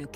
Le.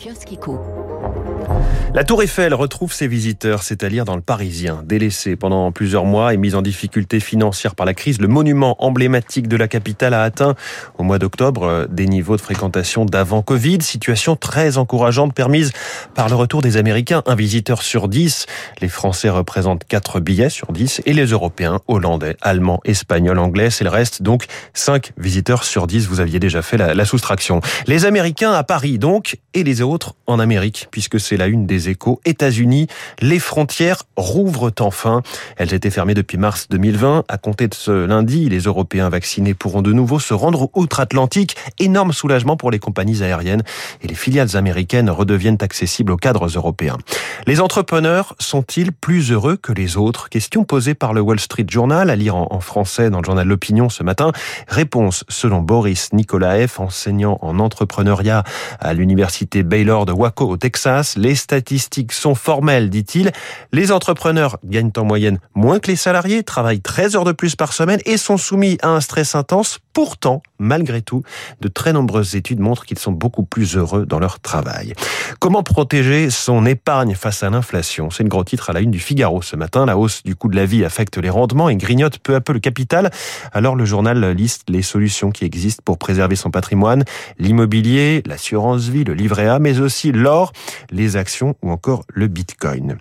La Tour Eiffel retrouve ses visiteurs, c'est-à-dire dans le Parisien. Délaissé pendant plusieurs mois et mis en difficulté financière par la crise, le monument emblématique de la capitale a atteint au mois d'octobre des niveaux de fréquentation d'avant Covid. Situation très encourageante permise par le retour des Américains, un visiteur sur dix. Les Français représentent quatre billets sur dix et les Européens, Hollandais, Allemands, Espagnols, Anglais, c'est le reste. Donc cinq visiteurs sur dix. Vous aviez déjà fait la, la soustraction. Les Américains à Paris donc et les autres en Amérique, puisque c'est la une des échos. États-Unis, les frontières rouvrent enfin. Elles étaient fermées depuis mars 2020. À compter de ce lundi, les Européens vaccinés pourront de nouveau se rendre outre-Atlantique. Énorme soulagement pour les compagnies aériennes et les filiales américaines redeviennent accessibles aux cadres européens. Les entrepreneurs sont-ils plus heureux que les autres? Question posée par le Wall Street Journal, à lire en français dans le journal L'Opinion ce matin. Réponse selon Boris Nikolaev, enseignant en entrepreneuriat à l'université Baylor de Waco au Texas. Les statistiques sont formelles, dit-il. Les entrepreneurs gagnent en moyenne moins que les salariés, travaillent 13 heures de plus par semaine et sont soumis à un stress intense. Pourtant, malgré tout, de très nombreuses études montrent qu'ils sont beaucoup plus heureux dans leur travail. Comment protéger son épargne face à l'inflation? C'est une gros titre à la une du Figaro ce matin. La hausse du coût de la vie affecte les rendements et grignote peu à peu le capital. Alors le journal liste les solutions qui existent pour préserver son patrimoine. L'immobilier, l'assurance vie, le livret Mais aussi l'or, les actions ou encore le bitcoin.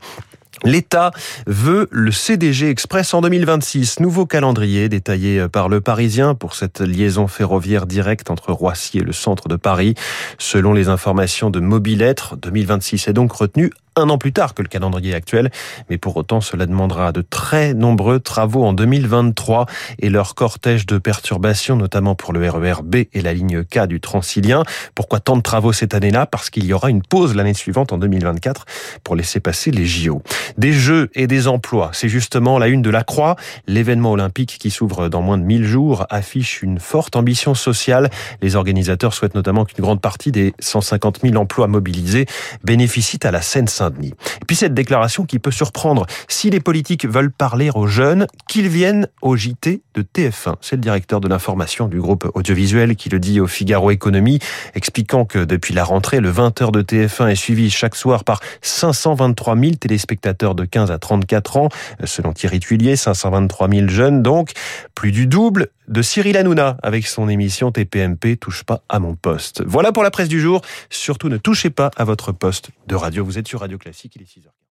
L'État veut le CDG Express en 2026. Nouveau calendrier détaillé par le Parisien pour cette liaison ferroviaire directe entre Roissy et le centre de Paris. Selon les informations de Mobilettre, 2026 est donc retenu un an plus tard que le calendrier actuel, mais pour autant cela demandera de très nombreux travaux en 2023 et leur cortège de perturbations, notamment pour le RER B et la ligne K du Transilien. Pourquoi tant de travaux cette année-là? Parce qu'il y aura une pause l'année suivante en 2024 pour laisser passer les JO. Des jeux et des emplois, c'est justement la une de la Croix. L'événement olympique qui s'ouvre dans moins de 1000 jours affiche une forte ambition sociale. Les organisateurs souhaitent notamment qu'une grande partie des 150 000 emplois mobilisés bénéficient à la Seine-Saint et puis cette déclaration qui peut surprendre. Si les politiques veulent parler aux jeunes, qu'ils viennent au JT de TF1. C'est le directeur de l'information du groupe audiovisuel qui le dit au Figaro Économie, expliquant que depuis la rentrée, le 20h de TF1 est suivi chaque soir par 523 000 téléspectateurs de 15 à 34 ans, selon Thierry Tuilier, 523 000 jeunes donc, plus du double de Cyril Hanouna avec son émission TPMP Touche pas à mon poste. Voilà pour la presse du jour. Surtout ne touchez pas à votre poste de radio. Vous êtes sur Radio Classique, il est 6h.